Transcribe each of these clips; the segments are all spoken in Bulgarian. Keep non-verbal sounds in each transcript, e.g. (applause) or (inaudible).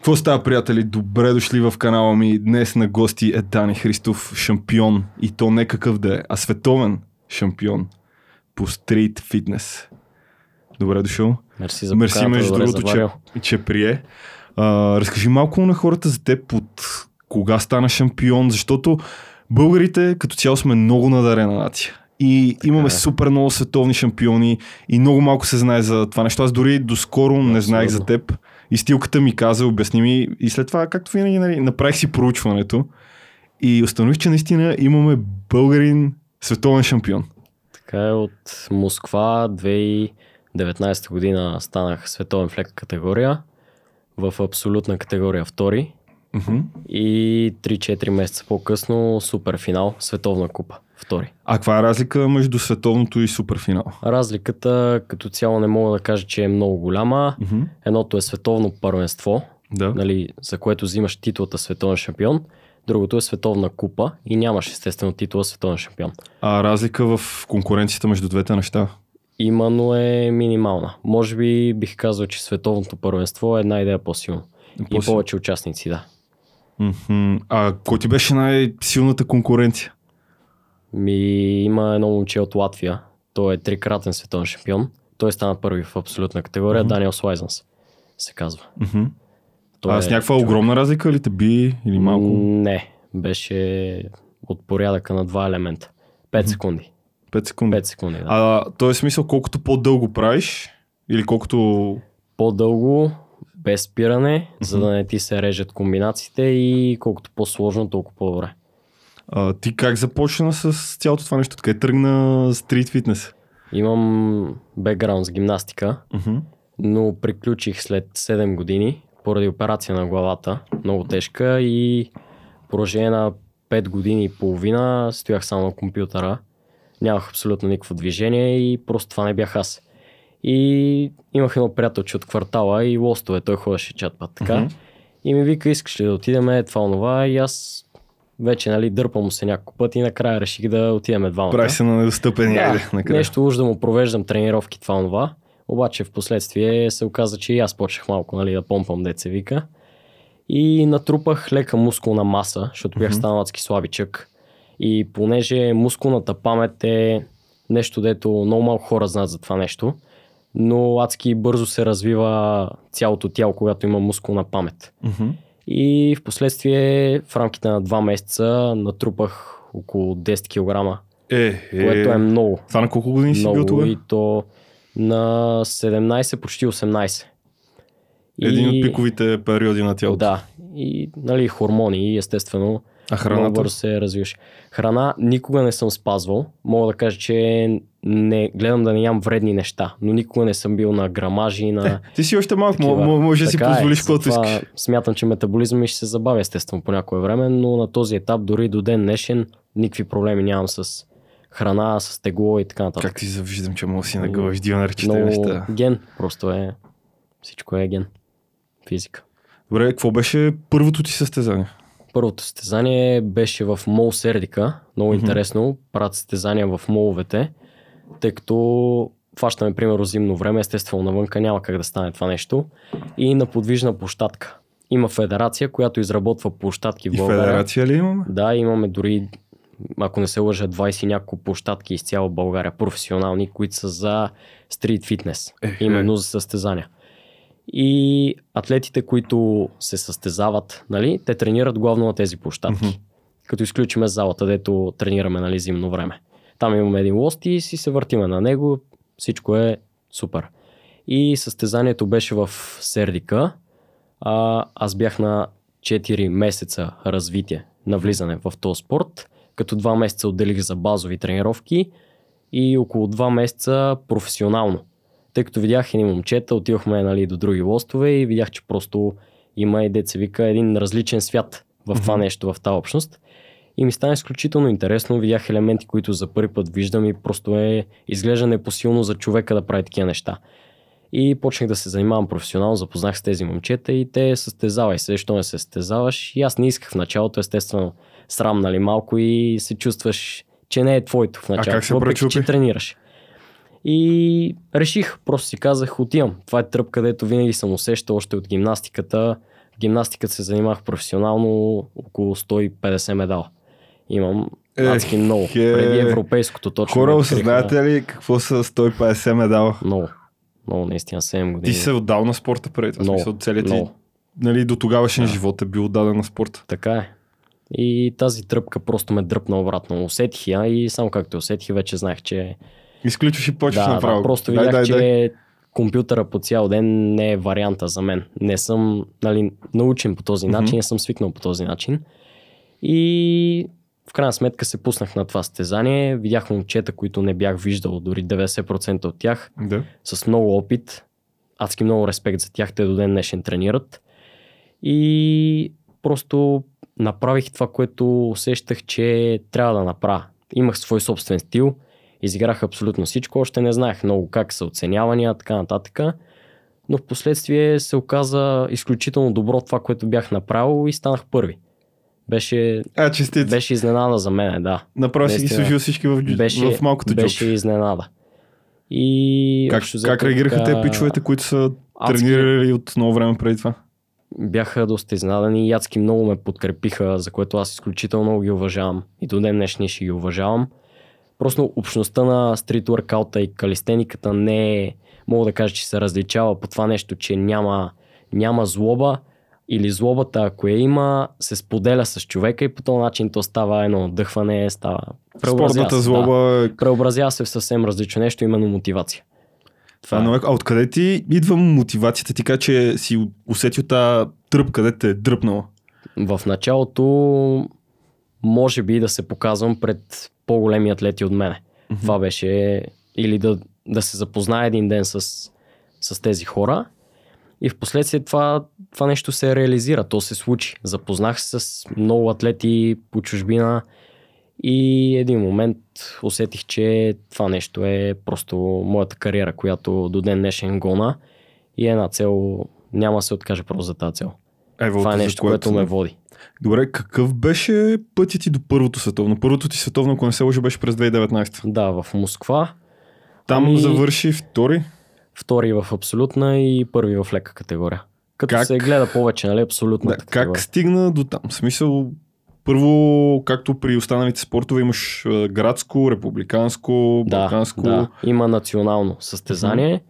Какво става, приятели? Добре дошли в канала ми. Днес на гости е Дани Христов, шампион. И то не какъв да е, а световен шампион по стрит фитнес. Добре дошъл. Мерси за Мерси, между другото, че, че прие. А, разкажи малко на хората за теб от кога стана шампион, защото българите като цяло сме много надарена нация. И имаме е. супер много световни шампиони и много малко се знае за това нещо. Аз дори доскоро не знаех за теб. И стилката ми каза, обясни ми и след това, както винаги, нали, направих си проучването и установих, че наистина имаме българин световен шампион. Така е от Москва 2019 година станах световен в лека категория. В абсолютна категория втори. Мгм. И 3-4 месеца по-късно супер финал, световна купа, втори. А каква е разлика между световното и суперфинал? Разликата като цяло не мога да кажа, че е много голяма. Мгм. Едното е световно първенство, Да. нали, за което взимаш титлата световен шампион. Другото е световна купа и нямаш естествено титла световен шампион. А разлика в конкуренцията между двете неща? Има, но е минимална. Може би бих казал, че световното първенство е една идея по-силно. И По-силно. повече участници, да. Мгм. А кой ти беше най-силната конкуренция? Ми има едно момче от Латвия. Той е трикратен световен шампион. Той стана първи в абсолютна категория. Мгм. Даниел Слайзенс се казва. Мгм. Той А с е някаква човек. огромна разлика ли те би или малко? Не, беше от порядъка на два елемента. 5 Мгм. секунди. 5 секунди. 5 секунди, да. А то е смисъл колкото по-дълго правиш или колкото... По-дълго, без спиране, за Мгм. да не ти се режат комбинациите и колкото по-сложно, толкова по-добре. А, ти как започна с цялото това нещо? Така тръгна стрит фитнес? Имам бекграунд с гимнастика, Мгм. но приключих след 7 години поради операция на главата, много тежка и продължение на 5 години и половина стоях само на компютъра. Нямах абсолютно никакво движение и просто това не бях аз. И имах едно приятелче от квартала и лостове, той ходеше чат път така. Мгм. И ми вика, искаш ли да отидем, е, това, онова и аз вече, нали, дърпам му се няколко пъти и накрая реших да отидем двамата. Прави се на недостъпен Да, да, накрая. нещо уж да му провеждам тренировки, това това. Обаче в последствие се оказа, че и аз почнах малко нали, да помпам деца вика. И натрупах лека мускулна маса, защото бях Мгм. станал адски слабичък. И понеже мускулната памет е нещо, дето много малко хора знаят за това нещо, но адски бързо се развива цялото тяло, когато има мускулна памет. Мгм. И в последствие в рамките на два месеца натрупах около 10 кг, Е, е, което е много. Това на колко години си бил Много тогава? и то на 17, почти 18. Един от пиковите периоди на тялото. Да, и нали, хормони, и естествено, А много храната? бързо се развиваш. Храна никога не съм спазвал. Мога да кажа, че не, гледам да не ям вредни неща, но никога не съм бил на грамажи, на... Ти си още малко, такива. може да си е, позволиш каквото искаш. Смятам, че метаболизъм ми ще се забавя естествено по някое време, но на този етап, дори до ден днешен, никакви проблеми нямам с храна, с тегло и така нататък. Как ти завиждам, че мога да си нагъваш дионерчета Много неща. ген, просто е. Всичко е ген. Физика. Добре, какво беше първото ти състезание? Първото състезание беше в Мол Сердика. Много Мгм. интересно. Правят състезания в моловете, тъй като фащаме, примерно, зимно време. Естествено, навънка няма как да стане това нещо. И на подвижна площадка. Има федерация, която изработва площадки в И България. федерация ли имаме? Да, имаме дори, ако не се лъжа, 20 и няколко площадки из цяла България, професионални, които са за стрит фитнес, Е, именно за състезания. И атлетите, които се състезават, нали, те тренират главно на тези площадки. Като изключиме залата, дето тренираме нали, зимно време. Там имаме един лост и си се въртиме на него. Всичко е супер. И състезанието беше в Сердика. А, аз бях на 4 месеца развитие на влизане в този спорт, като 2 месеца отделих за базови тренировки и около 2 месеца професионално. Тъй като видях едни момчета, отидохме нали, до други лостове и видях, че просто има и деца вика един различен свят в това нещо, в тази общност. И ми стана изключително интересно. Видях елементи, които за първи път виждам и просто е изглежда непосилно за човека да прави такива неща. И почнах да се занимавам професионално, запознах с тези момчета и те състезавай се, защо не се състезаваш. И аз не исках в началото, естествено, срам, нали, малко и се чувстваш, че не е твоето в началото. как се въпреки, пречупи? че тренираш. И реших, просто си казах, отивам. Това е тръп, където винаги съм усещал още от гимнастиката гимнастиката се занимавах професионално около 150 медала. Имам адски много. е. Преди европейското точно. Хора, осъзнаете ли какво са 150 медала? Много. Много, наистина, 7 години. Ти се отдал на спорта преди това. Смисъл, целият ти, нали, до тогавашен Да. живот е бил даден на спорта. Така е. И тази тръпка просто ме дръпна обратно. Усетих я и само както усетих, вече знаех, че... Изключваш и почваш Да, направо. да, просто видях, дай, че дай. компютъра по цял ден не е варианта за мен. Не съм нали, научен по този начин, не съм свикнал по този начин. И в крайна сметка се пуснах на това състезание. Видях момчета, които не бях виждал, дори 90% от тях, Да. с много опит. Адски много респект за тях, те до ден днешен тренират. И просто направих това, което усещах, че трябва да направя. Имах свой собствен стил, изиграх абсолютно всичко, още не знаех много как са оценявания, така нататък. Но в последствие се оказа изключително добро това, което бях направил и станах първи. Беше, А, честит. беше изненада за мен, да. Направо си ги служил всички в, Беше, в малкото беше джобче. изненада. И Как, общо как реагираха така- те пичовете, които са Адски. тренирали от много време преди това? бяха доста изненадани и адски много ме подкрепиха, за което аз изключително много ги уважавам. И до ден днешния ще ги уважавам. Просто общността на стрит workout и калистениката не е, мога да кажа, че се различава по това нещо, че няма, няма злоба или злобата, ако я има, се споделя с човека и по този начин то става едно отдъхване, става... Спортната се, злоба е Да. Преобразява се в съвсем различно нещо, именно мотивация. Това е. много яко. А откъде ти идва мотивацията ти, така че си усетил тази тръп, къде те е дръпнала? В началото може би да се показвам пред по-големи атлети от мене. Мгм. Това беше или да, да се запознае един ден с, с тези хора и в последствие това, това нещо се реализира, то се случи. Запознах се с много атлети по чужбина и един момент усетих, че това нещо е просто моята кариера, която до ден днешен гона и една цел, няма да се откаже просто за тази цел. Ево, Това е нещо, което ме води. Добре, какъв беше пътят ти до първото световно? Първото ти световно, ако не се лъжа, беше през 2019. Да, в Москва. Там Ами- завърши втори. Втори в абсолютна и първи в лека категория. Като Как? се гледа повече, нали, Да, абсолютната как стигна до там? В смисъл, първо, както при останалите спортове, имаш градско, републиканско, Да, балканско. да, има национално състезание,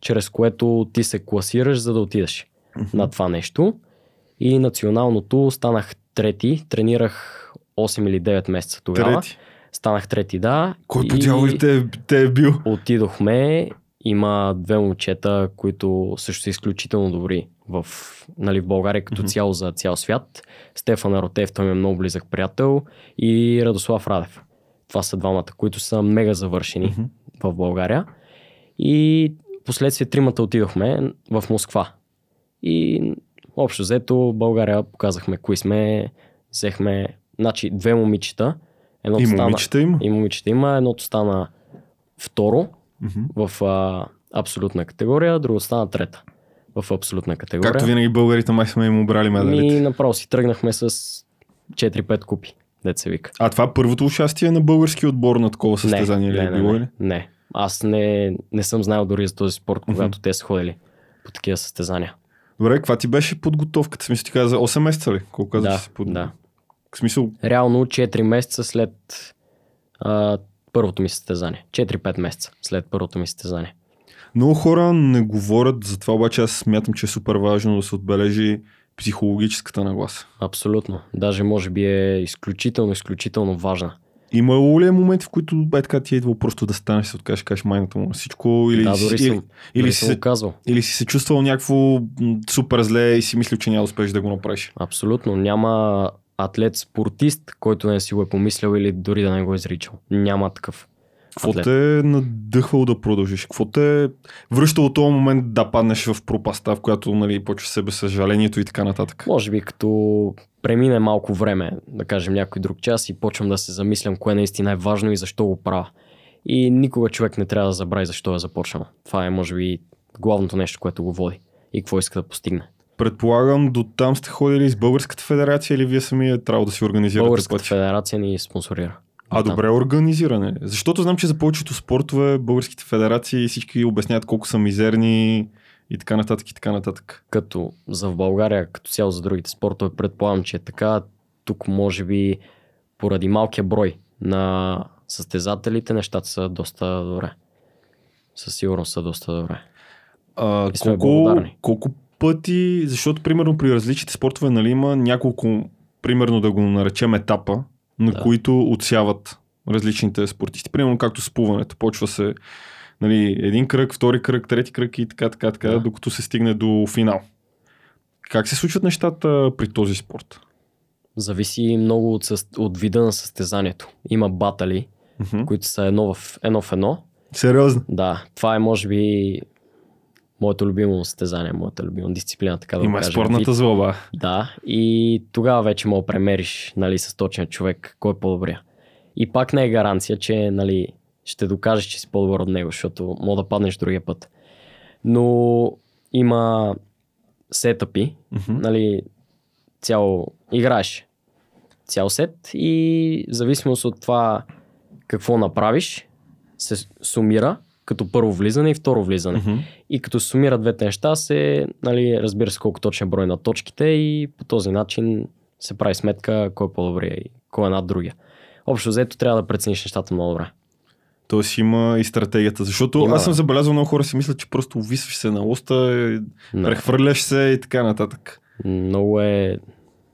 чрез което ти се класираш, за да отидеш на това нещо. И националното станах трети, тренирах 8 или 9 месеца тогава. Трети. Станах трети, да. Кой по и дяволите те, те е бил? Отидохме, има две момчета, които също са изключително добри в, нали, в България като Мгм. цяло за цял свят. Стефан Аротев, той ми е много близък приятел и Радослав Радев. Това са двамата, които са мега завършени Мгм. в България. И последствие тримата отидохме в Москва. И общо взето България показахме кои сме, взехме значи, две момичета. Едното И стана, момичета има. и момичета има, едното стана второ Мгм. в а, абсолютна категория, другото стана трета в абсолютна категория. Както винаги българите май сме им обрали медалите. Ми направо си тръгнахме с 4-5 купи, дет се вика. А това първото участие на български отбор на такова състезание ли не, е не, било не, ли? не. Аз не, не съм знаел дори за този спорт, когато те са ходили по такива състезания. Добре, каква ти беше подготовката? Смисъл ти каза 8 месеца ли? Колко казваш? Да, си под... да. В смисъл, Реално 4 месеца след а, първото ми състезание. 4-5 месеца след първото ми състезание. много хора не говорят за това, обаче аз смятам, че е супер важно да се отбележи психологическата нагласа. Абсолютно. Даже може би е изключително, изключително важна. Имало ли е моменти, в които бе така ти е идвало просто да станеш се откажеш, кажеш майната му на всичко? Или, да, си- дори или, съм, или, дори си, съм се, казвал. или си се чувствал някакво супер зле и си мислил, че няма да успееш да го направиш? Абсолютно. Няма атлет, спортист, който не си го е помислял или дори да не го е изричал. Няма такъв. Какво атлет. те е надъхвало да продължиш? Какво те е връщало този момент да паднеш в пропаста, в която нали, почва себе съжалението и така нататък? Може би като премине малко време, да кажем някой друг час и почвам да се замислям кое наистина е важно и защо го правя. И никога човек не трябва да забрави защо е започнал. Това е може би главното нещо, което го води и какво иска да постигне. Предполагам, до там сте ходили с Българската федерация или вие сами е трябвало да си организирате Българската пътя? федерация ни спонсорира. А добре организиране. Защото знам, че за повечето спортове българските федерации всички обясняват колко са мизерни и така нататък и така нататък. Като за в България, като цяло за другите спортове, предполагам, че е така. Тук може би поради малкия брой на състезателите, нещата са доста добре. Със сигурност са доста добре. А, колко, благодарни. колко пъти, защото примерно при различните спортове нали, има няколко, примерно да го наречем етапа, на Да. които отсяват различните спортисти. Примерно както с плуването. Почва се нали, един кръг, втори кръг, трети кръг и така, така, така, Да. докато се стигне до финал. Как се случват нещата при този спорт? Зависи много от, със... от вида на състезанието. Има батали, Мгм. които са едно в едно. В едно. Сериозно? Да, това е може би моето любимо състезание, моята любима дисциплина, така да Има го кажем. спортната Вид. злоба. Да, и тогава вече мога да премериш нали, с точния човек кой е по-добрия. И пак не е гаранция, че нали, ще докажеш, че си по-добър от него, защото мога да паднеш другия път. Но има сетъпи, Мгм. нали, цяло играеш цял сет и в зависимост от това какво направиш, се сумира като първо влизане и второ влизане. Мгм. И като се сумират двете неща, се, нали, разбира се колко точен брой на точките и по този начин се прави сметка кой е по-добрия и кой е над другия. Общо взето трябва да прецениш нещата много добре. Тоест има и стратегията. Защото Има, аз съм забелязал много хора си мислят, че просто увисваш се на уста, Не. прехвърляш се и така нататък. Много е,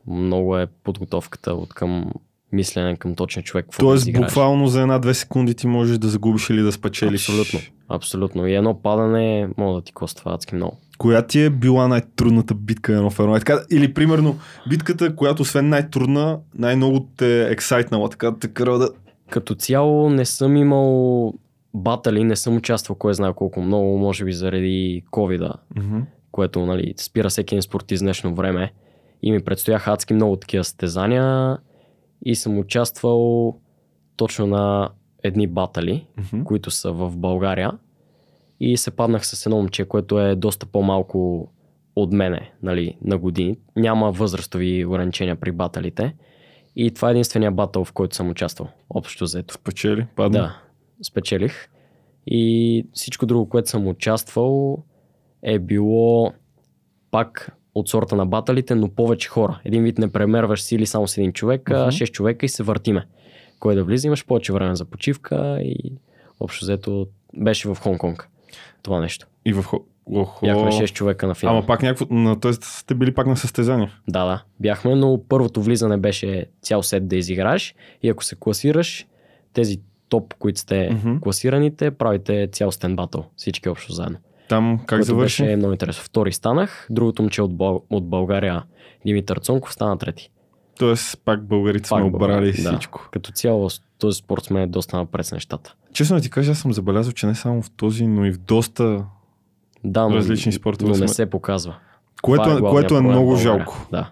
много е подготовката от към мислене към точния човек. да Тоест изиграеш. буквално за една-две секунди ти можеш да загубиш или да спечелиш. Абсолютно. Абсолютно. И едно падане може да ти коства адски много. Коя ти е била най-трудната битка на едно Така, или примерно битката, която освен най-трудна, най-много те е ексайтнала, така да те кара да... Като цяло не съм имал батали, не съм участвал кой знае колко много, може би заради covid Мгм. което нали, спира всеки един спортист в днешно време. И ми предстояха адски много такива състезания и съм участвал точно на едни батали, Мгм. които са в България. И се паднах с едно момче, което е доста по-малко от мене нали, на години. Няма възрастови ограничения при баталите. И това е единствения батъл, в който съм участвал. Общо взето. Спечели, падна. Да, спечелих. И всичко друго, което съм участвал, е било пак от сорта на баталите, но повече хора. Един вид не премерваш сили само с един човек, а Мгм. 6 човека и се въртиме. Кой да влиза, имаш повече време за почивка и общо взето беше в Хонг-Конг. Това нещо. И в... Хо- Охо. Бяхме 6 човека на финал. Ама пак някакво... На, тоест сте били пак на състезание. Да, да, бяхме, но първото влизане беше цял сет да изиграеш и ако се класираш, тези топ, които сте класираните, правите цял стен батъл, всички общо заедно. Там как което завърши? беше много интересно. Втори станах, другото момче от, Бъл... от България, Димитър Цонков, стана трети. Тоест пак българите сме Пак обрали българи, да. всичко. Като цяло този спорт сме доста напред с нещата. Честно ти кажа, аз съм забелязал, че не само в този, но и в доста, Да, но, Различни спортове но сме. не се показва. което, Това е, главният което е много жалко. Да,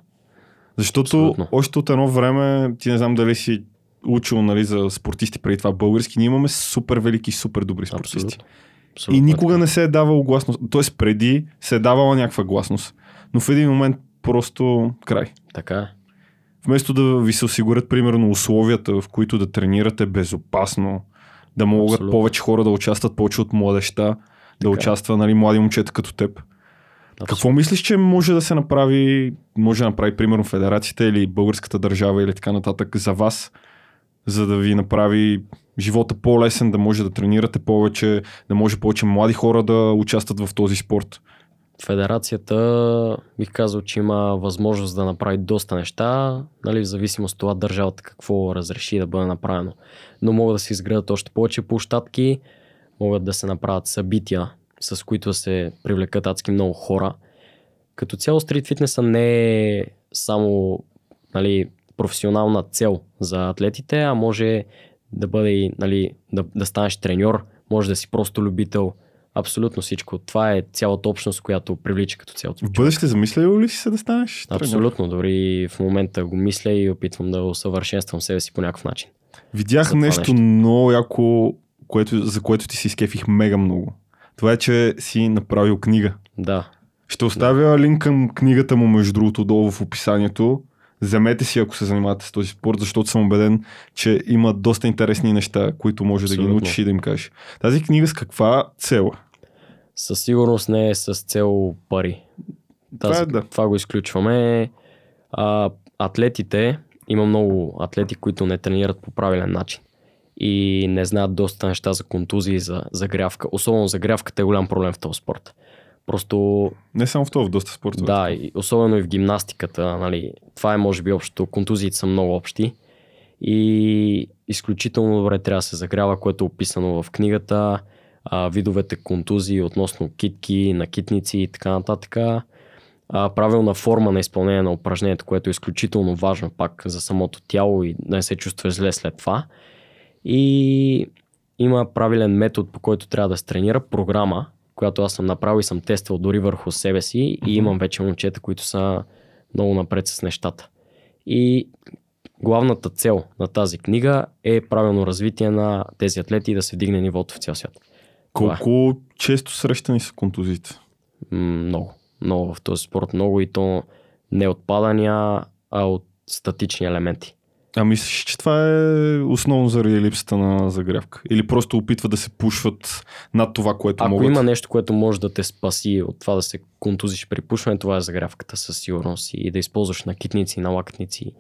Защото Абсолютно. още от едно време, ти не знам дали си учил нали, за спортисти преди това български, ние имаме супер велики, супер добри спортисти. абсолютно. И абсолютно. никога не се е давал гласност. Тоест преди се е давала някаква гласност. Но в един момент просто край. Така е. Вместо да ви се осигурят примерно условията, в които да тренирате безопасно, да могат Абсолютно. повече хора да участват повече от младеща, да Така е. участва нали, млади момчета като теб. Какво мислиш, че може да се направи, може да направи примерно федерацията или българската държава или така нататък за вас, за да ви направи живота по-лесен, да може да тренирате повече, да може повече млади хора да участват в този спорт? Федерацията бих казал, че има възможност да направи доста неща, нали, в зависимост от това държавата какво разреши да бъде направено. Но могат да се изградат още повече площадки, могат да се направят събития, с които се привлекат адски много хора. Като цяло стрит фитнеса не е само нали, професионална цел за атлетите, а може да бъде и, нали, да, да станеш треньор, може да си просто любител, абсолютно всичко. Това е цялата общност, която привлича като цялото. В бъдеще замислял ли си се да станеш? треньор? Абсолютно, дори в момента го мисля и опитвам да усъвършенствам себе си по някакъв начин. Видях нещо, нещо. много яко, което, за което ти си изкефих мега много. Това е, че си направил книга. Да, Ще оставя линк към книгата му, между другото, долу в описанието. Вземете си, ако се занимавате с този спорт, защото съм убеден, че има доста интересни неща, които може да ги Абсолютно. научиш и да им кажеш. Тази книга с каква цел? е? Със сигурност не е с цел пари. Това Тази, е, да. това го изключваме. А, атлетите, има много атлети, които не тренират по правилен начин и не знаят доста неща за контузии, за загрявка. Особено загрявката е голям проблем в този спорт. Просто Не само в това, в доста спортове. да, и особено и в гимнастиката, нали, това е може би общо, контузиите са много общи и изключително добре трябва да се загрява, което е описано в книгата, а, видовете контузии относно китки, накитници и така нататък. А, правилна форма на изпълнение на упражнението, което е изключително важно пак за самото тяло и да не се чувства зле след това. И има правилен метод, по който трябва да се тренира, програма, която аз съм направил и съм тествал дори върху себе си и Мгм. имам вече момчета, които са много напред с нещата. И главната цел на тази книга е правилно развитие на тези атлети и да се вдигне нивото в цял свят. Това е. Колко често срещани са контузиите? Много. Много в този спорт. Много и то не от падания, а от статични елементи. А мислиш, че това е основно заради липсата на загрявка? Или просто опитват да се пушват над това, което Ако могат? има нещо, което може да те спаси от това да се контузиш при пушване, това е загрявката със сигурност и да използваш накитници, налакници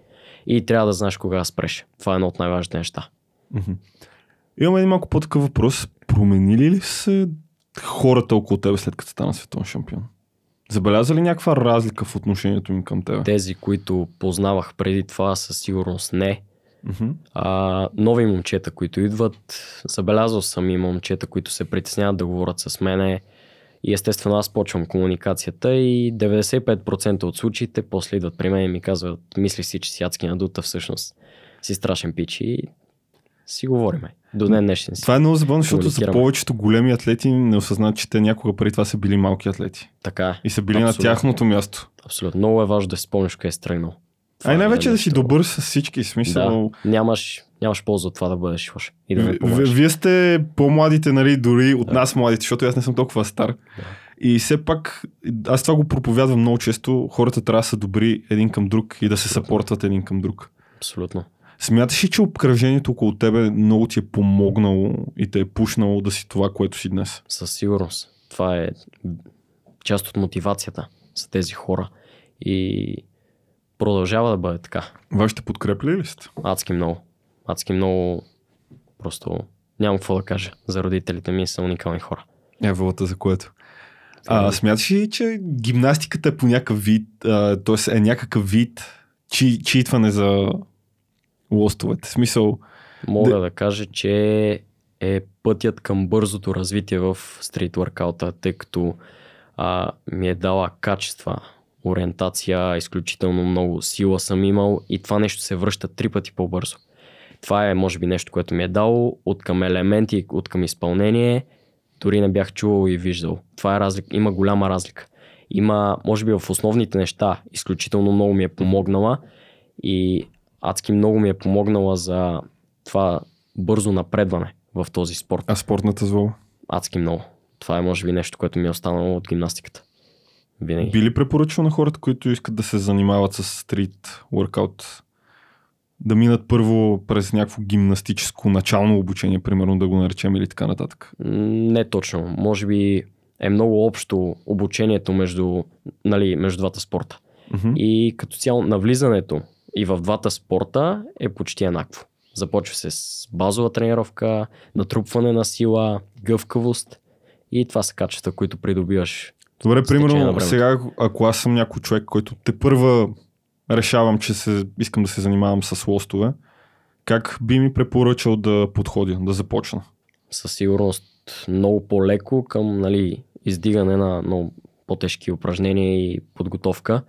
и трябва да знаеш кога спреш. Това е едно от най-важните неща. Имам един малко по-такъв въпрос. Променили ли се хората около тебе след като стана световен шампион? Забеляза ли някаква разлика в отношението им към тебе? Тези, които познавах преди това, със сигурност не. Мгм. А, нови момчета, които идват, забелязал съм и момчета, които се притесняват да говорят с мене. И естествено аз почвам комуникацията и 95% от случаите после идват при мен и ми казват, мисли си, че си адски надута, всъщност си страшен пич и си говориме. До ден днешен си. Това е много забавно, защото за повечето големи атлети не осъзнат, че те някога преди това са били малки атлети. Така е. И са били Абсолютно. на тяхното място. Абсолютно. Много е важно да си спомниш къде си тръгнал. Това А и е най-вече да си добър с всички. Смисъл, Да, нямаш, нямаш полза от това да бъдеш лош и да не помагаш. Вие сте по-младите, нали, дори от Да. нас младите, защото аз не съм толкова стар. И все пак, аз това го проповядвам много често, хората трябва да са добри един към друг и да се съпортват един към друг. Абсолютно. Смяташ ли, че обкръжението около тебе много ти е помогнало и те е пушнало да си това, което си днес? Със сигурност. Това е част от мотивацията за тези хора. И продължава да бъде така. Вашите подкрепили ли сте? Адски много. Адски много. Просто нямам какво да кажа. За родителите ми са уникални хора. Еволата за което. А, смяташ ли, че гимнастиката е по някакъв вид, т.е. е някакъв вид чи, читване за лостовете? Смисъл, Мога Да. да кажа, че е пътят към бързото развитие в стрит воркаута, тъй като а, ми е дала качества, ориентация, изключително много сила съм имал и това нещо се връща три пъти по-бързо. Това е, може би, нещо, което ми е дало от към елементи, от към изпълнение, дори не бях чувал и виждал. Това е разлика. Има голяма разлика. Има, може би, в основните неща, изключително много ми е помогнала и адски много ми е помогнала за това бързо напредване в този спорт. а спортната злоба? Адски много. Това е, може би, нещо, което ми е останало от гимнастиката. Винаги. Би ли препоръчал на хората, които искат да се занимават с стрит workout, да минат първо през някакво гимнастическо начално обучение, примерно да го наречем или така нататък? Не точно. Може би е много общо обучението между, нали, между двата спорта. Мгм. И като цяло навлизането и в двата спорта е почти еднакво. Започва се с базова тренировка, натрупване на сила, гъвкавост и това са качества, които придобиваш. Добре, примерно сега, ако аз съм някой човек, който те първа решавам, че се, искам да се занимавам с лостове, как би ми препоръчал да подходя, да започна? Със сигурност много по-леко към нали, издигане на много по-тежки упражнения и подготовка,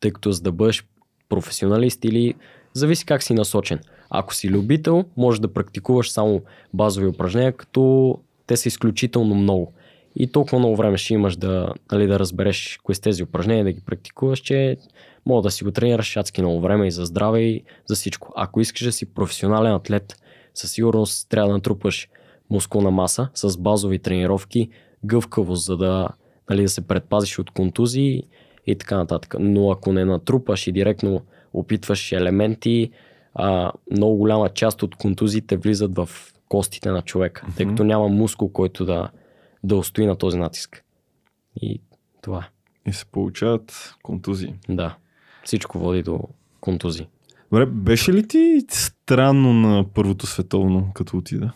тъй като за да бъдеш професионалист или зависи как си насочен. Ако си любител, можеш да практикуваш само базови упражнения, като те са изключително много. И толкова много време ще имаш да, нали, да разбереш кои са тези упражнения, да ги практикуваш, че мога да си го тренираш адски много време и за здраве и за всичко. Ако искаш да си професионален атлет, със сигурност трябва да натрупаш мускулна маса с базови тренировки, гъвкавост, за да, нали, да се предпазиш от контузии и така нататък. Но ако не натрупаш и директно опитваш елементи, а, много голяма част от контузиите влизат в костите на човека, тъй Мгм. като няма мускул, който да, да устои на този натиск. И това. И се получават контузии. Да. Всичко води до контузии. Добре, беше ли ти странно на първото световно, като отида?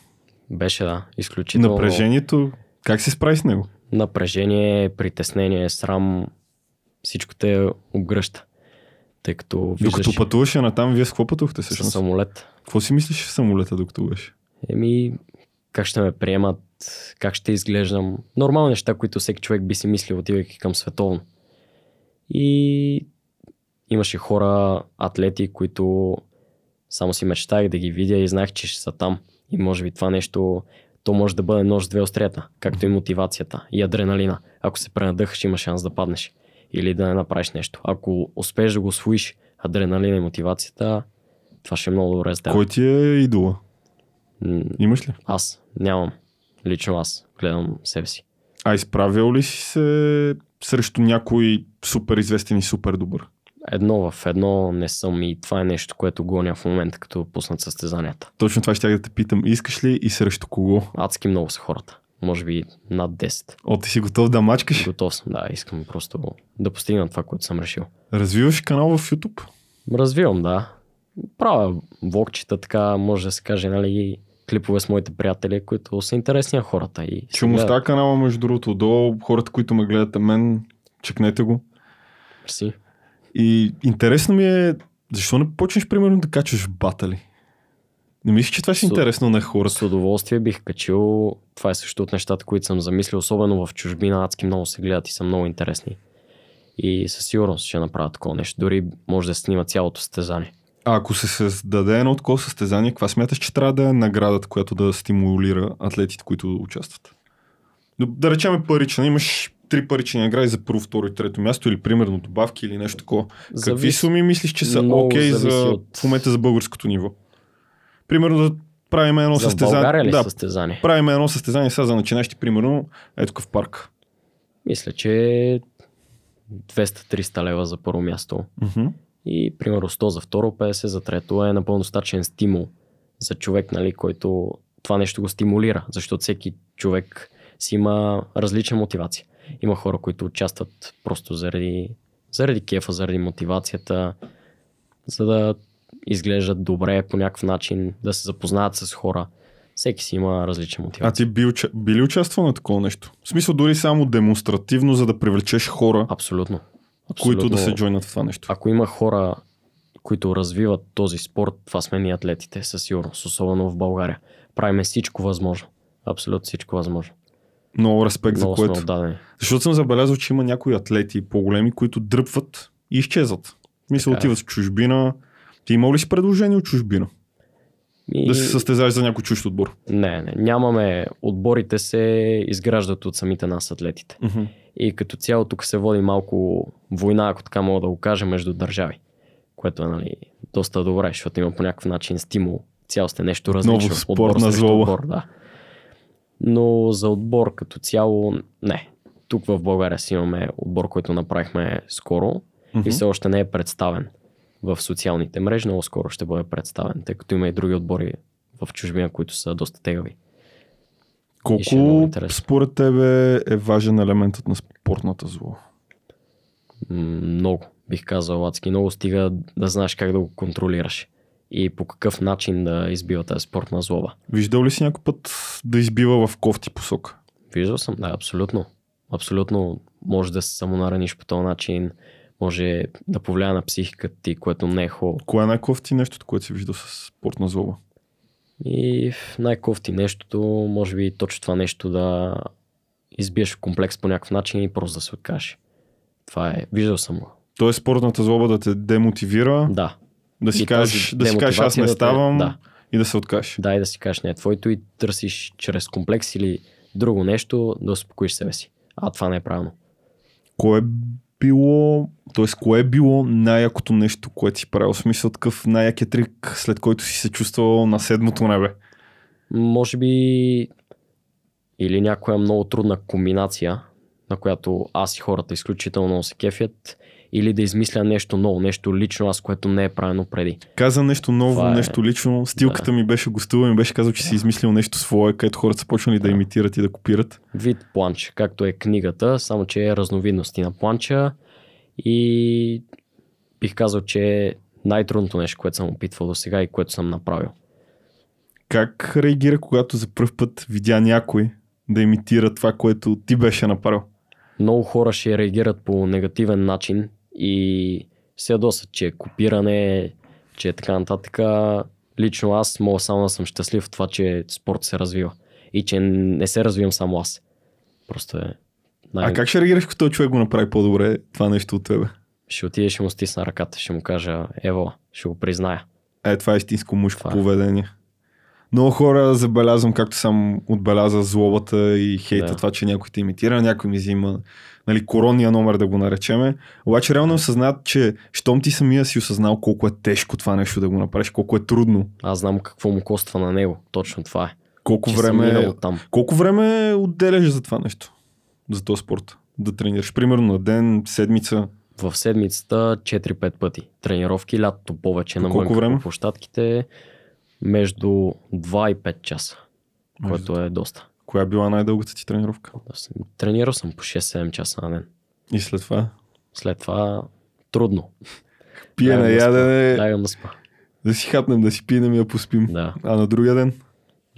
Беше, да. Изключително. Напрежението, как се справи с него? Напрежение, притеснение, срам, всичко те обгръща. Тъй като Докато виждаш пътуваше натам, вие с какво пътувахте всъщност? самолет. Какво си мислиш в самолета, докато беше? Еми, как ще ме приемат, как ще изглеждам. Нормални неща, които всеки човек би си мислил, отивайки към световно. И имаше хора, атлети, които само си мечтах да ги видя и знаех, че ще са там. И може би това нещо, то може да бъде нож с две острията, както и мотивацията и адреналина. Ако се пренадъхаш, има шанс да паднеш или да не направиш нещо. Ако успееш да го освоиш, адреналина и мотивацията, това ще е много добре за теб. Кой ти е идола? Имаш ли? Аз нямам. Лично аз гледам себе си. А изправил ли си се срещу някой супер известен и супер добър? Едно в едно не съм и това е нещо, което гоня в момента, като пуснат състезанията. Точно това ще да те питам. Искаш ли и срещу кого? Адски много са хората. Може би над 10. О, ти си готов да мачкаш? Готов съм, да, искам просто да постигна това, което съм решил. Развиваш канал в YouTube? Развивам, да. Правя влогчета, така може да се каже, нали, клипове с моите приятели, които са интересни на хората. И Ще му гледат. става канала, между другото, отдолу. Хората, които ме гледате мен, чекнете го. Мерси. И интересно ми е, защо не почнеш, примерно, да качваш батали? Не мислиш, че това ще е интересно на хората? С удоволствие бих качил. Това е също от нещата, които съм замислил, особено в чужбина. Адски много се гледат и са много интересни. И със сигурност ще направя такова нещо. Дори може да снима цялото състезание. А ако се създаде едно такова състезание, каква смяташ, че трябва да е наградата, която да стимулира атлетите, които участват? Да, да речем парична. Имаш три парични награди за първо, второ и трето място или примерно добавки или нещо такова. Какви Зависи- суми мислиш, че са окей зависи за, от- в момента за българското ниво? Примерно да правим едно За състезание. Да, състезание? правим едно състезание сега за начинащи, примерно, ето в парк. Мисля, че 200-300 лева за първо място. Мгм. И примерно 100 за второ, 50 за трето е напълно достатъчен стимул за човек, нали, който това нещо го стимулира, защото всеки човек си има различна мотивация. Има хора, които участват просто заради, заради кефа, заради мотивацията, за да изглеждат добре по някакъв начин, да се запознаят с хора. Всеки си има различна А мотивация. ти би, уча... би ли участвал на такова нещо? В смисъл дори само демонстративно, за да привлечеш хора, Абсолютно. които да Абсолютно. се джойнат в това нещо. Ако има хора, които развиват този спорт, това сме ние атлетите, със сигурност, особено в България. Правиме всичко възможно. Абсолютно всичко възможно. Много респект за Много сме което. отдадени. Защото съм забелязал, че има някои атлети по-големи, които дръпват и изчезват. Мисля, е. отиват в чужбина. Ти имал ли си предложение от чужбина? И... Да се състезаваш за някой чужд отбор? Не, не, нямаме. Отборите се изграждат от самите нас атлетите. Мгм. И като цяло тук се води малко война, ако така мога да го кажа, между държави. Което е нали, доста добре, защото има по някакъв начин стимул. Цялост е нещо различно. спортна срещу злоба. Отбор, да. Но за отбор като цяло, не. Тук в България си имаме отбор, който направихме скоро Мгм. и все още не е представен в социалните мрежи. Много скоро ще бъде представен, тъй като има и други отбори в чужбина, които са доста тегави. Е Колко интересно. според тебе е важен елементът на спортната зло? Много, бих казал, адски много стига да знаеш как да го контролираш и по какъв начин да избива тази спортна злоба. Виждал ли си някой път да избива в кофти посока? Виждал съм, да, абсолютно. Абсолютно може да се самонараниш по този начин, може да повлияе на психиката ти, което не е хубаво. Кое е най-кофти нещо, което си виждал с спортна злоба? И най-кофти нещото, може би точно това нещо да избиеш в комплекс по някакъв начин и просто да се откажеш. Това е, виждал съм го. Тоест спортната злоба да те демотивира, Да, да си И кажеш, да си кажеш аз не да ставам да. и да се откажеш. дай да си кажеш не е твоето и търсиш чрез комплекс или друго нещо да успокоиш себе си. А това не е правилно. Кое било, т.е. кое е било най-якото нещо, което си правил? Смисъл такъв най-якият трик, след който си се чувствал на седмото небе. Може би или някоя много трудна комбинация, на която аз и хората изключително се кефят, Или да измисля нещо ново, нещо лично аз, което не е правено преди. Каза нещо ново, Това е- нещо лично. Стилката Да. ми беше гостува и ми беше казал, че си измислил нещо свое, където хората са почнали да Да. имитират и да копират. Вид планч, както е книгата, само че е разновидности на планча и бих казал, че е най-трудното нещо, което съм опитвал до сега и което съм направил. Как реагира, когато за първ път видя някой да имитира това, което ти беше направил? много хора ще реагират по негативен начин и се ядосат, че е копиране, че е така нататък. Лично аз мога само да съм щастлив в това, че спорт се развива и че не се развивам само аз. Просто е най- А как ще реагираш, този човек го направи по-добре това нещо от тебе? Ще отиде, ще му стисна ръката, ще му кажа, ево, ще го призная. Е, това е истинско мъжко Това е. Много хора забелязвам, както съм отбеляза злобата и хейта, Да. това, че някой те имитира, някой ми взима нали, коронния номер да го наречеме. Обаче реално осъзнат, че щом ти самия си осъзнал колко е тежко това нещо да го направиш, колко е трудно, Аз знам какво му коства на него. Точно това е. колко Че време, там. колко време отделяш за това нещо, за този спорт, да тренираш. Примерно на ден, седмица. В седмицата 4-5 пъти. Тренировки, лятото повече По на колко време? по площадките. Между 2 и 5 часа. Между Което е доста. Коя била най-дългата ти тренировка? Тренирал съм по 6-7 часа на ден. И след това? След това трудно. (laughs) Спа. ядене, Лягам да спа. да си хапнем, да си пинем и да поспим. Да. А на другия ден?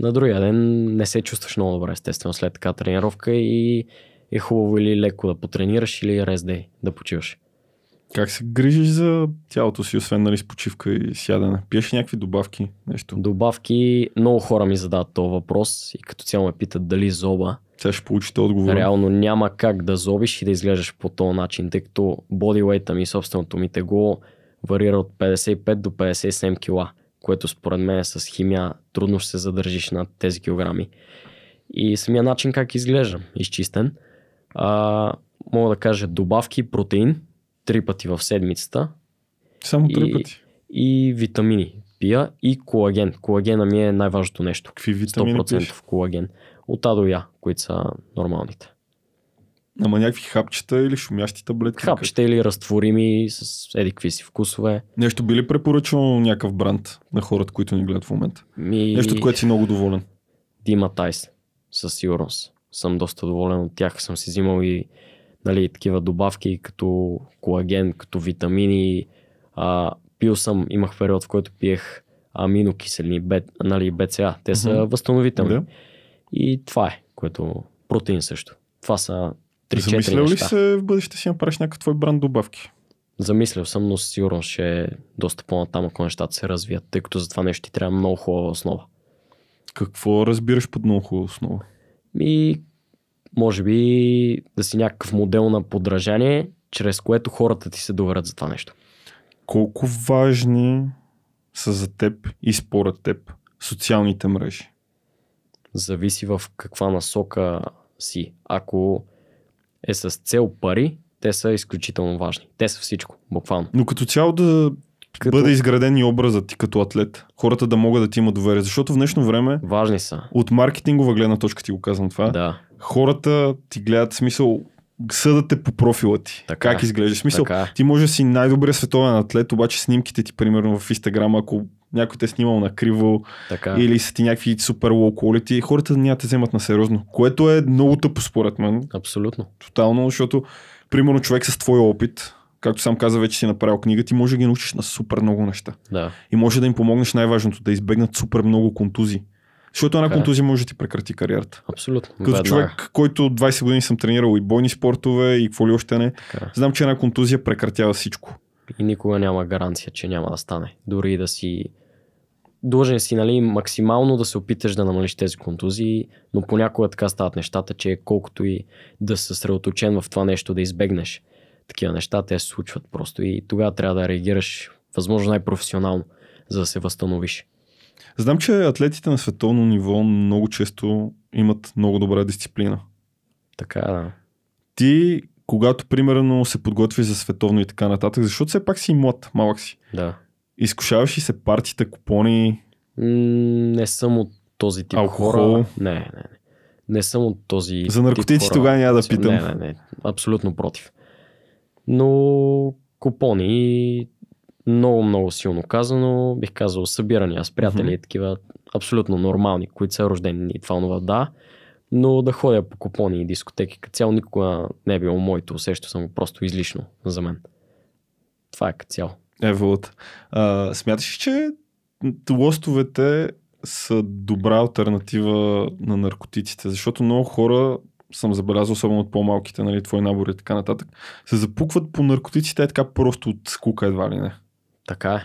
На другия ден не се чувстваш много добре, естествено, след така тренировка и е хубаво или леко да потренираш, или day, да почиваш. Как се грижиш за тялото си, освен нали, с почивка и сядане? Пиеш някакви добавки? Нещо? Добавки, много хора ми задават този въпрос и като цяло ме питат дали зоба. Сега ще получите отговор. Реално няма как да зобиш и да изглеждаш по този начин, тъй като бодиуейта ми, собственото ми тегло, варира от 55 до 57 кила, което според мен е с химия трудно ще се задържиш на тези килограми. И самия начин как изглеждам, изчистен. А, мога да кажа добавки, протеин, три пъти в седмицата Само три и- пъти. и витамини пия и колаген. Колагена ми е най-важното нещо. Какви витамини 100% пиеш? колаген. От А до Я, които са нормалните. Ама някакви хапчета или шумящи таблетки? Хапчета или разтворими с еди си вкусове. Нещо би ли препоръчал някакъв бранд на хората, които ни гледат в момента? Ми... Нещо, от което си много доволен. Дима Тайс, със сигурност. Съм доста доволен от тях. Съм си взимал и нали, такива добавки, като колаген, като витамини. А, пил съм, имах период, в който пиех аминокиселини, бет, нали, БЦА. Те са Мгм. възстановителни. Да. И това е, което протеин също. Това са 3-4 Замислял ли неща. се в бъдеще си направиш някакъв твой бранд добавки? Замислял съм, но със сигурност ще е доста по-натам, ако нещата се развият, тъй като за това нещо ти трябва много хубава основа. Какво разбираш под много хубава основа? И може би да си някакъв модел на подражание, чрез което хората ти се доверят за това нещо. Колко важни са за теб и според теб социалните мрежи? Зависи в каква насока си. Ако е с цел пари, те са изключително важни. Те са всичко, буквално. Но като цяло да Като... бъде изграден и образът ти като атлет. Хората да могат да ти имат доверие. Защото в днешно време, Важни са. от маркетингова гледна точка ти го казвам това, Да, хората ти гледат смисъл, съдат те по профила ти. Така как е. изглеждаш. Смисъл, така е. ти може да си най-добрият световен атлет, обаче снимките ти, примерно в Инстаграм, ако някой те е снимал на криво Така. или са ти някакви супер лоу quality, хората няма те вземат на сериозно. Което е много тъпо според мен. Абсолютно. Тотално, защото примерно човек с твой опит, както сам каза, вече си направил книга, ти може да ги научиш на супер много неща. Да. И може да им помогнеш най-важното, да избегнат супер много контузии. Защото една е. контузия може да ти прекрати кариерата. Абсолютно. Като Веднага. човек, който 20 години съм тренирал и бойни спортове и какво ли още не, Така. знам, че една контузия прекратява всичко. И никога няма гаранция, че няма да стане. Дори и да си длъжен си, нали, максимално да се опиташ да намалиш тези контузии, но понякога така стават нещата, че колкото и да се съсредоточен в това нещо, да избегнеш такива неща, те се случват просто и тогава трябва да реагираш възможно най-професионално, за да се възстановиш. Знам, че атлетите на световно ниво много често имат много добра дисциплина. Така, да. Ти, когато примерно се подготвиш за световно и така нататък, защото все пак си млад, малък си. да. Изкушаваш ли се партита, купони, М, Не съм от този тип Алкохол? хора. Не, не, не. Не съм от този За наркотици тогава няма да питам. Не, не, не. Абсолютно против. Но Купони, много, много силно казано, бих казал събирания с приятели, mm-hmm. такива абсолютно нормални, които са рождени и това онова, да. Но да ходя по купони и дискотеки, като цяло никога не е било моето, усеща съм просто излишно за мен. Това е като цяло. Еволът. А, смяташ ли, че лостовете са добра альтернатива на наркотиците? Защото много хора съм забелязал, особено от по-малките, нали, твои набори и така нататък, се запукват по наркотиците е така просто от скука едва ли не. Така е.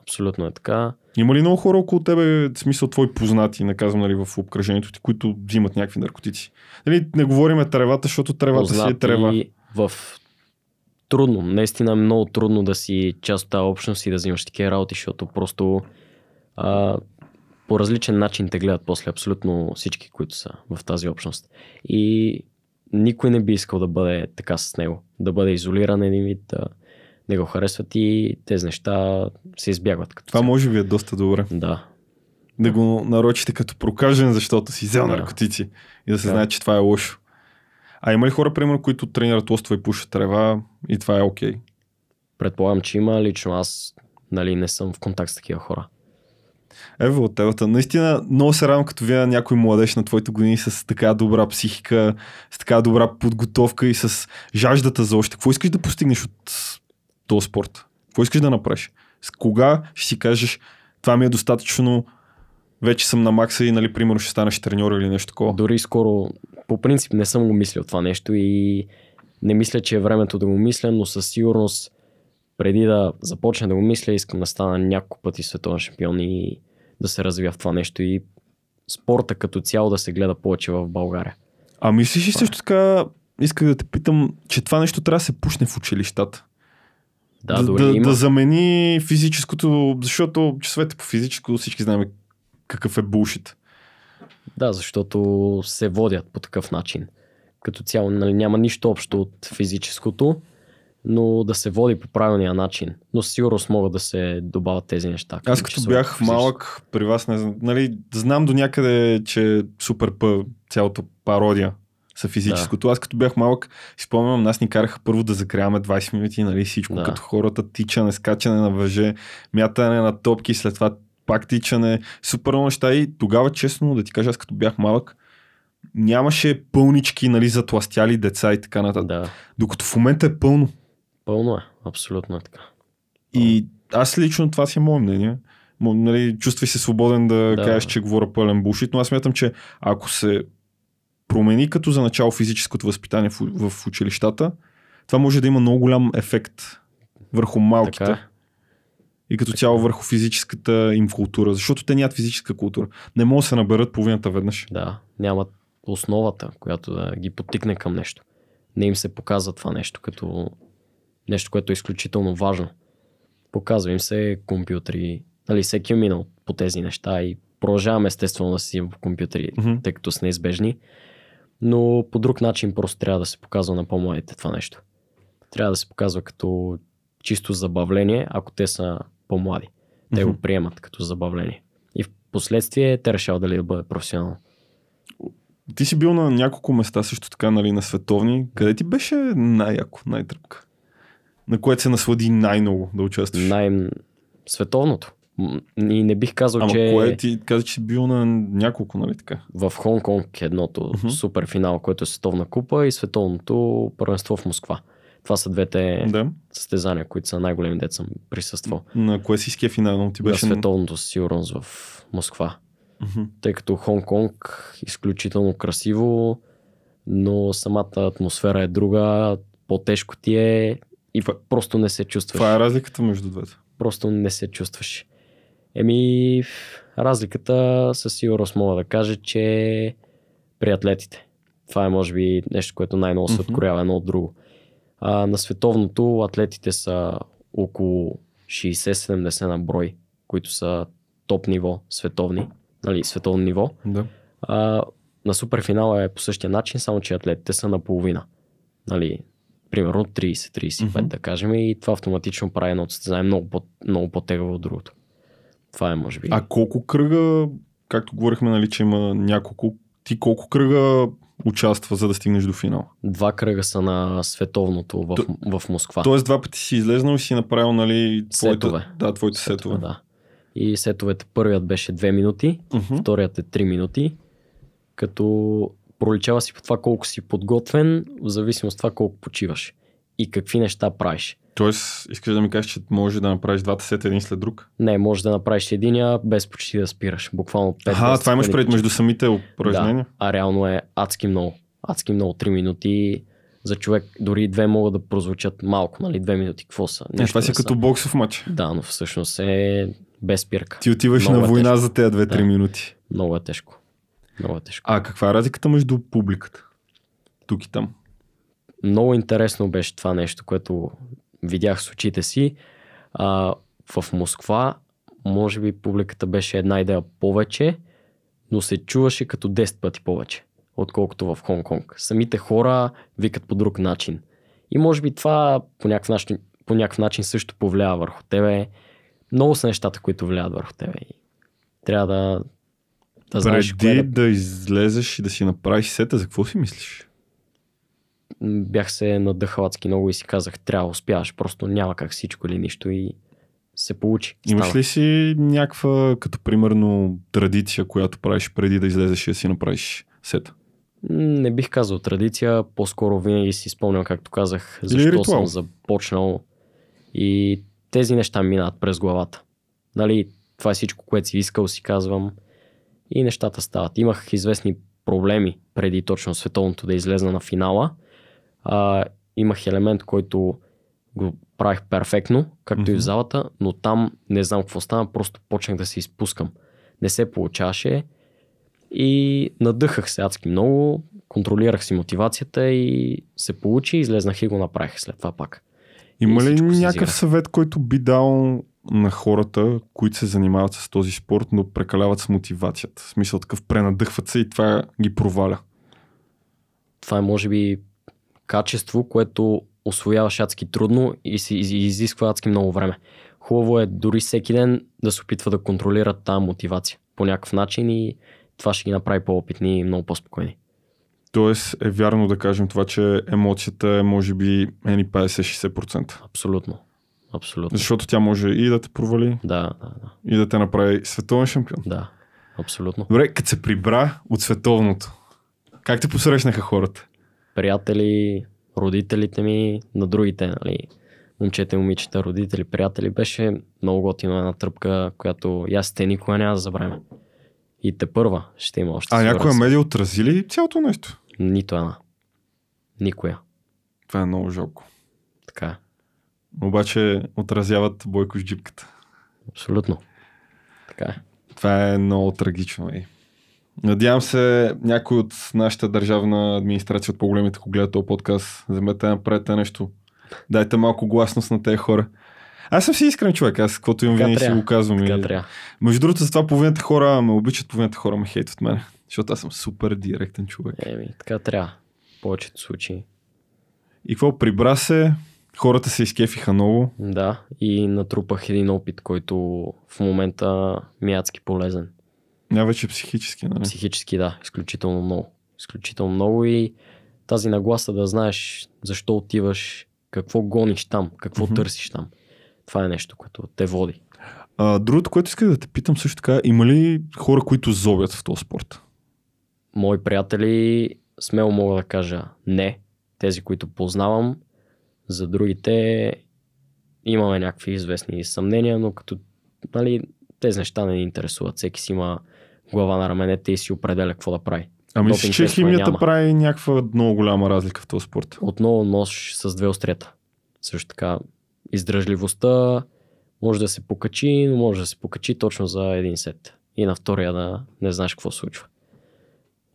Абсолютно е така. Има ли много хора около тебе, в смисъл твои познати, не казвам нали, в обкръжението ти, които взимат някакви наркотици? Нали, не говориме тревата, защото тревата си е трева. в трудно, наистина е много трудно да си част от тази общност и да взимаш такива работи, защото просто а, по различен начин те гледат после абсолютно всички, които са в тази общност. И никой не би искал да бъде така с него, да бъде изолиран един вид, да не го харесват и тези неща се избягват. Като Това цяло. може би е доста добре. Да, Да го нарочите като прокажен, защото си взел Да. наркотици и да се Да. знае, че това е лошо. А има ли хора, примерно, които тренират лоства и пушат трева и това е окей? предполагам, че има. Лично аз нали, не съм в контакт с такива хора. Ево от темата. Наистина, много се радвам, като видя някой младеж на твоите години с така добра психика, с така добра подготовка и с жаждата за още. Какво искаш да постигнеш от този спорт? Какво искаш да направиш? С кога ще си кажеш, това ми е достатъчно, вече съм на макса и, нали, примерно, ще станеш треньор или нещо такова? Дори скоро, по принцип не съм го мислил това нещо и не мисля, че е времето да го мисля, но със сигурност преди да започна да го мисля, искам да стана няколко пъти световен шампион и да се развия в това нещо и спорта като цяло да се гледа повече в България. А мислиш ли също така, исках да те питам, че това нещо трябва да се пушне в училищата? Да, да, дори да, има. да замени физическото, защото часовете по физическо всички знаем какъв е булшит. Да, защото се водят по такъв начин. Като цяло нали, няма нищо общо от физическото, но да се води по правилния начин. Но със сигурност могат да се добавят тези неща. Аз като часовете бях малък, при вас не знам, нали, знам до някъде, че супер П, цялата пародия са физическото. Аз като бях малък, спомням, нас ни караха първо да закряваме 20 минути, нали, всичко Да. като хората, тичане, скачане на въже, мятане на топки, след това пак тичане, супер много неща и тогава, честно да ти кажа, аз като бях малък, нямаше пълнички, нали, затластяли деца и така нататък. Да, Докато в момента е пълно. Пълно е. Абсолютно е така. И аз лично това си е мое мнение. Нали, чувствай се свободен да, да кажеш, че говоря пълен бушит, но аз смятам, че ако се промени като за начало физическото възпитание в, в училищата, това може да има много голям ефект върху малките Така е. и като цяло върху физическата им култура, защото те нямат физическа култура. Не могат да се наберат половината веднъж. Да, нямат основата, която да ги потикне към нещо. Не им се показва това нещо като нещо, което е изключително важно. Показва им се компютри. Нали, всеки е минал по тези неща и продължаваме естествено да си в компютри, Мгм. тъй като са неизбежни. Но по друг начин просто трябва да се показва на по-младите това нещо. Трябва да се показва като чисто забавление, ако те са по-млади. Те Мгм. го приемат като забавление. И в последствие те решават дали да бъде професионално. Ти си бил на няколко места също така, нали, на световни. Къде ти беше най-яко, най-тръпка? На което се наслади най-много да участваш? Най- световното. М, И не бих казал, Ама че кое ти каза, че бил на няколко, нали така? в Хонг-Конг едното Мгм. супер финал, което е световна купа и световното първенство в Москва. Това са двете Да. състезания, които са най-големи съм присъствал. На кое си ския финал? Ти На беше... световното със сигурност в Москва. Мгм. Тъй като Хонг-Конг изключително красиво, но самата атмосфера е друга, по-тежко ти е и Това- просто не се чувстваш. Това е разликата между двете. просто не се чувстваш. Еми, разликата със сигурност мога да кажа, че при атлетите. Това е може би нещо, което най-много се откроява едно от друго. А, на световното атлетите са около 60-70 на брой, които са топ ниво, световни, нали, световно ниво. Да. А, на суперфинала е по същия начин, само че атлетите са наполовина. Нали, примерно 30-35 Мгм. да кажем и това автоматично прави едното състезание много, по, много по-тегаво от другото. Това е може би. А колко кръга, както говорихме, нали, че има няколко, ти колко кръга участва, за да стигнеш до финал? Два кръга са на световното в, То- в Москва. Тоест два пъти си излезнал и си направил, нали, твоите, Сетове. да, твоите сетове. Да. И сетовете първият беше 2 минути, Мгм. вторият е 3 минути, като проличава си по това колко си подготвен, в зависимост от това колко почиваш и какви неща правиш. Тоест, искаш да ми кажеш, че може да направиш двата сета един след друг? Не, може да направиш единия без почти да спираш. Буквално 5 Аха, това имаш пред между самите упражнения? Да, а реално е адски много. Адски много. 3 минути за човек, дори две могат да прозвучат малко, нали? Две минути, какво са? Не, това си са. като боксов матч. Да, но всъщност е без спирка. Ти отиваш Много на е война тежко. за тези 2-3 Да. минути. Много е тежко. Много е тежко. А каква е разликата между публиката? Тук и там. Много интересно беше това нещо, което видях с очите си. А, в Москва, може би публиката беше една идея повече, но се чуваше като 10 пъти повече, отколкото в Хонг-Конг. Самите хора викат по друг начин. И може би това по някакъв начин, по някакъв начин също повлиява върху тебе. Много са нещата, които влияят върху тебе. И трябва да, да знаеш Преди кое да... излезеш и да си направиш сета, за какво си мислиш? бях се надъхал адски много и си казах, трябва да успяваш, просто няма как всичко или нищо и се получи. Имаш ли си някаква, като примерно, традиция, която правиш преди да излезеш и да си направиш сета? Не бих казал традиция, по-скоро винаги си спомням, както казах, защо съм започнал и тези неща минат през главата. Нали, това е всичко, което си искал, си казвам и нещата стават. Имах известни проблеми преди точно световното да излезна на финала. А, имах елемент, който го правих перфектно, както и в залата, но там не знам какво стана, просто почнах да се изпускам. Не се получаваше и надъхах се адски много, контролирах си мотивацията и се получи, излезнах и го направих след това пак. Има ли някакъв съвет, който би дал на хората, които се занимават с този спорт, но прекаляват с мотивацията? В смисъл такъв пренадъхват се и това ги проваля. Това е може би качество, което освояваш адски трудно и си изисква адски много време. Хубаво е дори всеки ден да се опитва да контролира тази мотивация по някакъв начин и това ще ги направи по-опитни и много по-спокойни. Тоест е вярно да кажем това, че емоцията е може би ени 50-60%. Абсолютно. Абсолютно. Защото тя може и да те провали, Да, да, да. и да те направи световен шампион. Да, абсолютно. Добре, като се прибра от световното, как те посрещнаха хората? Приятели, родителите ми, на другите, нали, момчета и момичета, родители, приятели, беше много готино една тръпка, която и аз те никога няма да забравим. И те първа ще има още. А някоя медия отрази ли цялото нещо? Нито една. Никоя. Това е много жалко. Така е. Обаче отразяват Бойко с джипката. Абсолютно. Така е. Това е много трагично. Ей. Надявам се някой от нашата държавна администрация от по-големите, ако гледат този подкаст, вземете направете нещо. Дайте малко гласност на тези хора. Аз съм си искрен човек, аз каквото имам винаги си го казвам. Така И... трябва. Между другото, за това половината хора ме обичат, половината хора ме хейтват мене. Защото аз съм супер директен човек. Еми, така трябва. В повечето случаи. И какво прибра се, хората се изкефиха много. Да, и натрупах един опит, който в момента ми е адски полезен. Най-вече психически, нали? Психически, да, изключително много. Изключително много и тази нагласа да знаеш защо отиваш, какво гониш там, какво Мгм. търсиш там. Това е нещо, което те води. А, другото, което исках да те питам също така, има ли хора, които зобят в този спорт? Мои приятели, смело мога да кажа не. Тези, които познавам, за другите имаме някакви известни съмнения, но като нали, тези неща не ни интересуват. Всеки си има глава на раменете и си определя какво да прави. А мислиш, че химията няма. прави някаква много голяма разлика в този спорт? Отново нож с две острията. Също така, издръжливостта може да се покачи, но може да се покачи точно за един сет. И на втория да не знаеш какво случва.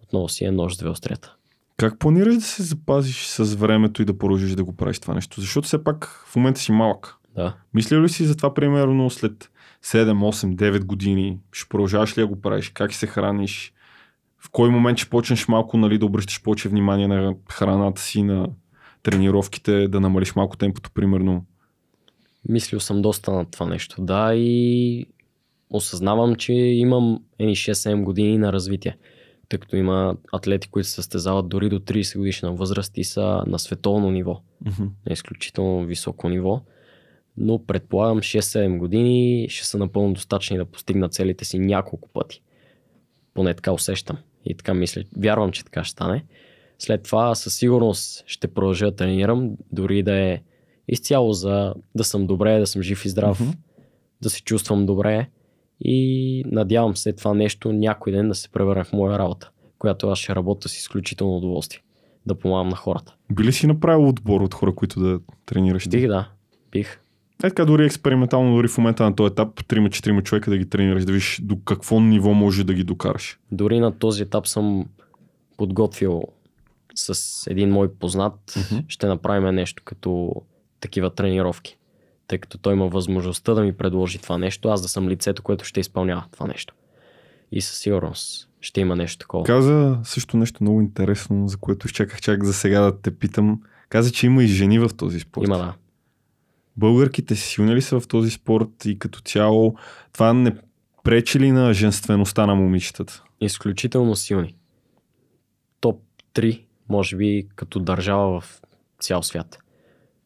Отново си е нож с две острията. Как планираш да се запазиш с времето и да продължиш да го правиш това нещо? Защото все пак в момента си малък. Да. Мисля ли си за това примерно след 7, 8, 9 години? Ще продължаваш ли да го правиш? Как се храниш? В кой момент ще почнеш малко нали, да обръщаш повече внимание на храната си, на тренировките, да намалиш малко темпото, примерно? Мислил съм доста на това нещо. Да, и осъзнавам, че имам едни 6-7 години на развитие. Тъй като има атлети, които се състезават дори до 30 годишна възраст и са на световно ниво, на изключително високо ниво. Но предполагам 6-7 години ще са напълно достатъчни да постигнат целите си няколко пъти. Поне така усещам. И така мисля. Вярвам, че така ще стане. След това със сигурност ще продължа да тренирам, дори да е изцяло за да съм добре, да съм жив и здрав, Мгм. да се чувствам добре и надявам се това нещо някой ден да се превърне в моя работа, която аз ще работя с изключително удоволствие. Да помагам на хората. Би ли си направил отбор от хора, които да тренираш? Бих, да. Бих. Е така, дори експериментално, дори в момента на този етап, 3-4 човека да ги тренираш, да видиш до какво ниво може да ги докараш. Дори на този етап съм подготвил с един мой познат, Мгм. ще направим нещо като такива тренировки. Тъй като той има възможността да ми предложи това нещо, аз да съм лицето, което ще изпълнява това нещо. И със сигурност ще има нещо такова. Каза също нещо много интересно, за което изчаках чак за сега да те питам. Каза, че има и жени в този спорт. Има да. Българките силни ли са в този спорт и като цяло това не пречи ли на женствеността на момичетата? Изключително силни. Топ 3, може би като държава в цял свят.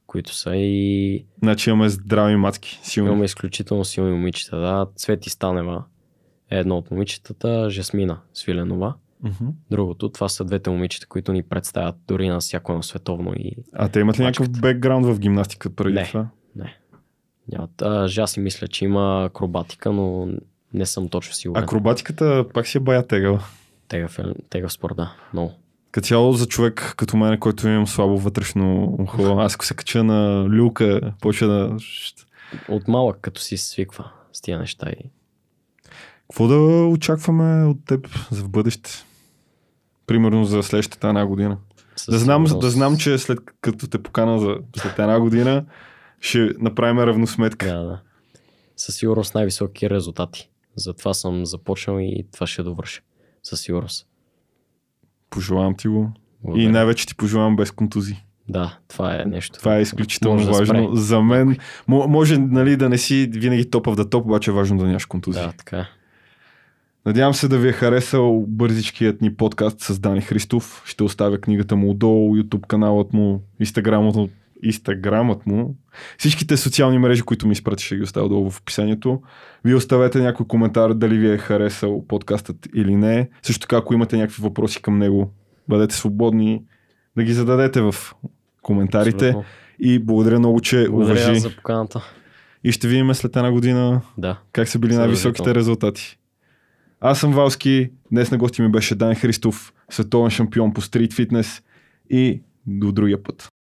Които са и Значи имаме здрави матки, силни. имаме изключително силни момичета. Да, Цвети Станева е едно от момичетата, Жасмина Свиленова. Мгм. Другото, това са двете момичета, които ни представят дори на всяко едно световно и А те имат ли някакъв бекграунд в гимнастика преди Не. това? нямат. А, Жаси мисля, че има акробатика, но не съм точно сигурен. Акробатиката пак си е бая тегава. Тегав, е- тегав спорт, да. Много. Като цяло за човек като мен, който имам слабо вътрешно ухо, аз ако се кача на люлка, почва да... От малък, като си свиква с тия неща и Какво да очакваме от теб за в бъдеще? Примерно за следващата една година. със Да знам, сигурност- да знам, че след като те покана за след една година, ще направим равносметка. Да, да. Със сигурност най-високи резултати. Затова съм започнал и това ще довърша. Със сигурност. Пожелавам ти го. И Благодаря. най-вече ти пожелавам без контузии. Да, това е нещо. Това е изключително Може да важно. спре. За мен, мо- може нали, да не си винаги топ да топ, обаче е важно да нямаш контузии. Да, така е. Надявам се да ви е харесал бързичкият ни подкаст с Дани Христов. Ще оставя книгата му отдолу, YouTube каналът му, му, Инстаграмът му. Всичките социални мрежи, които ми изпрати, ще ги оставя долу в описанието. Вие оставете някой коментар дали ви е харесал подкастът или не. Също така, ако имате някакви въпроси към него, бъдете свободни да ги зададете в коментарите. Абсолютно. И благодаря много, че Благодаря уважи. за поканата. И ще видим след една година Да. как са били най-високите резултати. Аз съм Валски, днес на гости ми беше Дан Христов, световен шампион по стрит фитнес и до другия път.